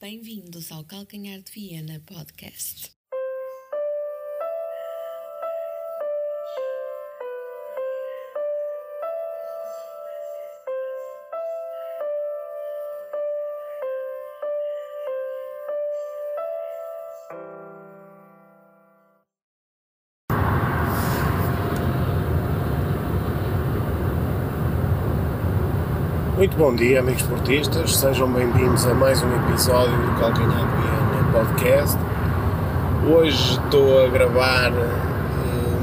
Bem-vindos ao Calcanhar de Viena Podcast. Muito bom dia, amigos esportistas. Sejam bem-vindos a mais um episódio do Calcanhar de Viena Podcast. Hoje estou a gravar hum,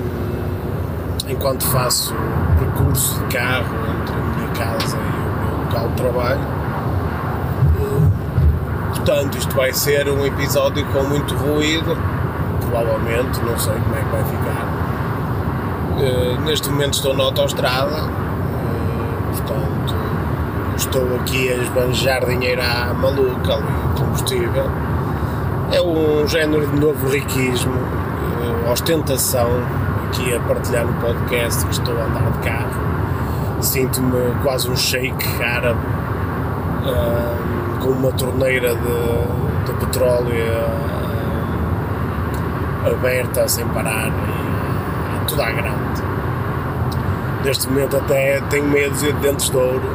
enquanto faço percurso de carro entre a minha casa e o meu local de trabalho. Hum, portanto, isto vai ser um episódio com muito ruído, provavelmente, não sei como é que vai ficar. Uh, neste momento estou na autostrada, estou aqui a esbanjar dinheiro à maluca ali, combustível. É um género de novo riquismo, uh, ostentação, aqui a partilhar no podcast que estou a andar de carro. Sinto-me quase um sheik árabe, uh, com uma torneira de, de petróleo uh, aberta sem parar, tudo à grande. Neste momento até tenho dúzia de dentes de ouro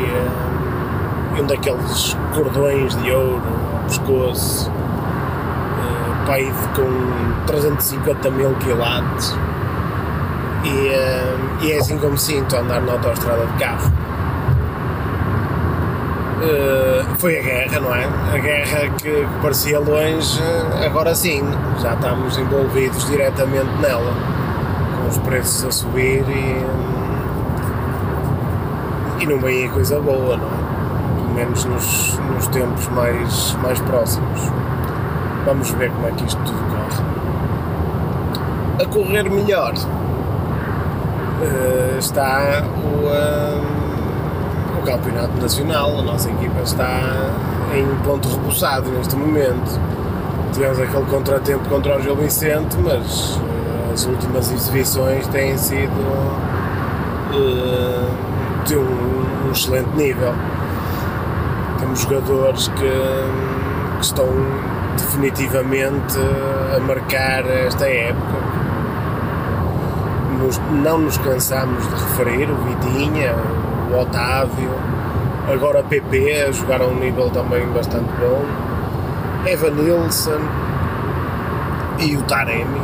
e, e um daqueles cordões de ouro ao pescoço, uh, pai com 350 mil quilates. E, uh, e é assim como sinto andar na autostrada de carro. Uh, foi a guerra, não é? A guerra que, que, parecia longe, agora sim, já estamos envolvidos diretamente nela, com os preços a subir e, e não vem a coisa boa, não é? Pelo menos nos, nos tempos mais, mais próximos. Vamos ver como é que isto tudo corre. A correr melhor uh, está o, uh, o Campeonato Nacional. A nossa equipa está em ponto repousado neste momento. Tivemos aquele contratempo contra o Gil Vicente, mas uh, as últimas exibições têm sido de um, um, excelente nível. Temos jogadores que, que, estão definitivamente a marcar esta época. Nos, não nos cansamos de referir o Vitinha, o Otávio, agora PP a jogar a um nível também bastante bom, Evan Nilsson e o Taremi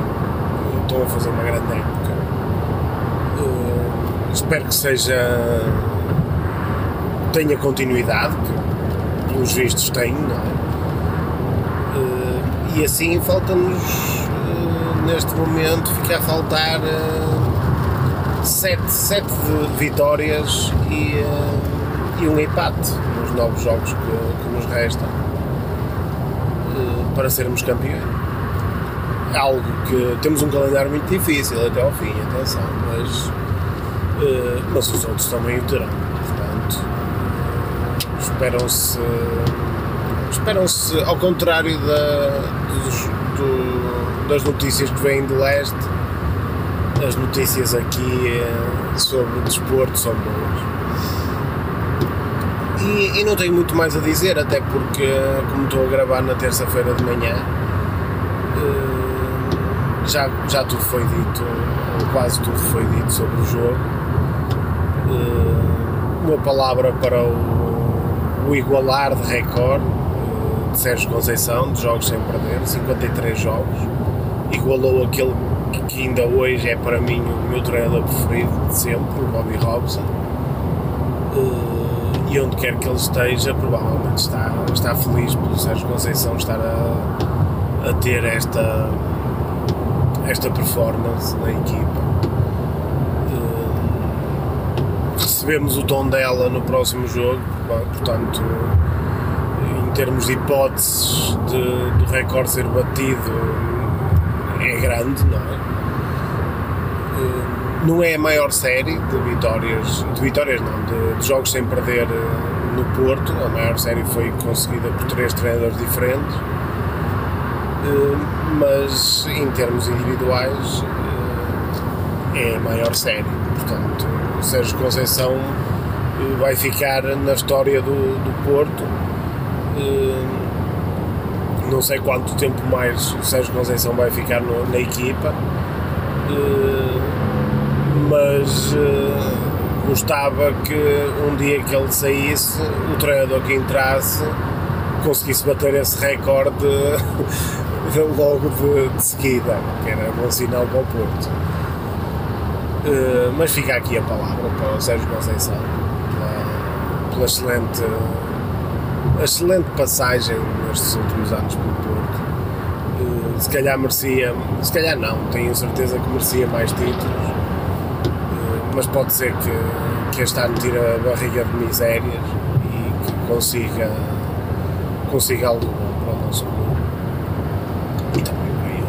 estão a fazer uma grande época espero que seja tenha continuidade, que pelos vistos tem, não é? Uh, e assim falta-nos uh, neste momento fica a faltar uh, sete, sete vitórias e, e um empate nos novos jogos que, que nos restam para sermos campeões. Algo que temos um calendário muito difícil até ao fim, atenção, mas mas os outros também o terão. Portanto, esperam-se, esperam-se, ao contrário da, dos, do, das notícias que vêm de leste, as notícias aqui uh, sobre desporto são boas. E, e, não tenho muito mais a dizer, até porque, como estou a gravar na terça-feira de manhã, uh, já, já tudo foi dito, ou quase tudo foi dito sobre o jogo uma palavra para o, o igualar de recorde de Sérgio Conceição, de jogos sem perder, 53 jogos, igualou aquele que ainda hoje é para mim o meu treinador preferido de sempre, o Bobby Robson. E onde quer que ele esteja, provavelmente está, está feliz pelo Sérgio Conceição estar a, a ter esta, esta performance na equipa. recebemos o tom dela no próximo jogo, portanto, em termos de hipóteses de, do recorde ser batido, é grande, não é? Eh, não é a maior série de vitórias, de vitórias não, de, de jogos sem perder eh, no Porto, a maior série foi conseguida por três treinadores diferentes, eh, mas em termos individuais é a maior série, portanto Sérgio Conceição vai ficar na história do, do Porto. Eh, não sei quanto tempo mais o Sérgio Conceição vai ficar no, na equipa, uh, mas gostava que um dia que ele saísse, o treinador que entrasse conseguisse bater esse recorde logo de, de, seguida, que era bom sinal para o Porto. Uh, mas fica aqui a palavra para o Sérgio Conceição pela, excelente, excelente passagem nestes últimos anos pelo Porto. Uh, se calhar merecia, se calhar não, tenho certeza que merecia mais títulos, uh, mas pode ser que, que este ano tire a barriga de misérias e que consiga, consiga algo bom para o nosso clube. E também para ele,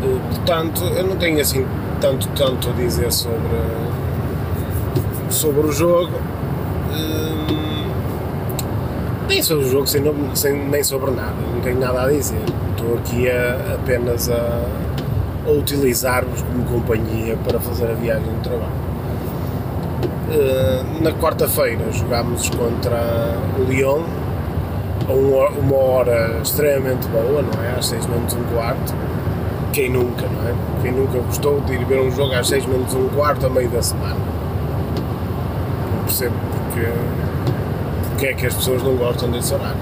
claro. Portanto, eu não tenho assim tanto, tanto a dizer sobre, sobre o jogo. Hum, nem sobre o jogo, sem, sem, nem sobre nada, não tenho nada a dizer. Estou aqui a, apenas a, a utilizar-vos como companhia para fazer a viagem de trabalho. Uh, na quarta-feira jogámos contra o Lyon, a uma, hora extremamente boa, não é? Às 6 menos um quarto quem nunca, não é? Quem nunca gostou de ir ver um jogo às 6 menos um quarto a meio da semana? Percebo porque, porque é que as pessoas não gostam desse horário.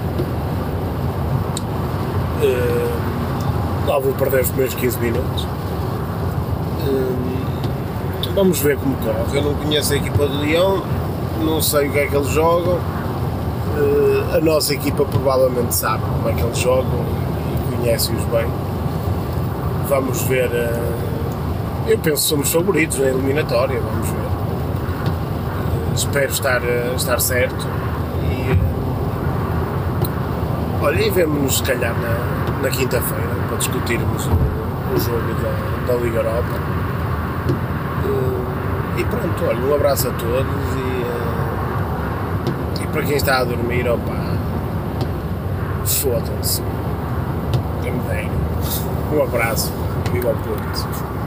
Uh, lá vou perder os primeiros 15 minutos. Uh, vamos ver como corre. Eu não conheço a equipa do Leão, não sei o que é que eles jogam. Uh, a nossa equipa provavelmente sabe como é que eles jogam e conhece-os bem vamos ver. Eh, eu penso que somos favoritos na eliminatória, vamos ver. Eh, espero estar, eh, estar certo. E, olha, e vemos-nos se calhar na, na quinta-feira para discutirmos o, o jogo da, da Liga Europa. E pronto, olha, um abraço a todos e, e para quem está a dormir, opa, fodam-se. Um abraço. Viva o Porto.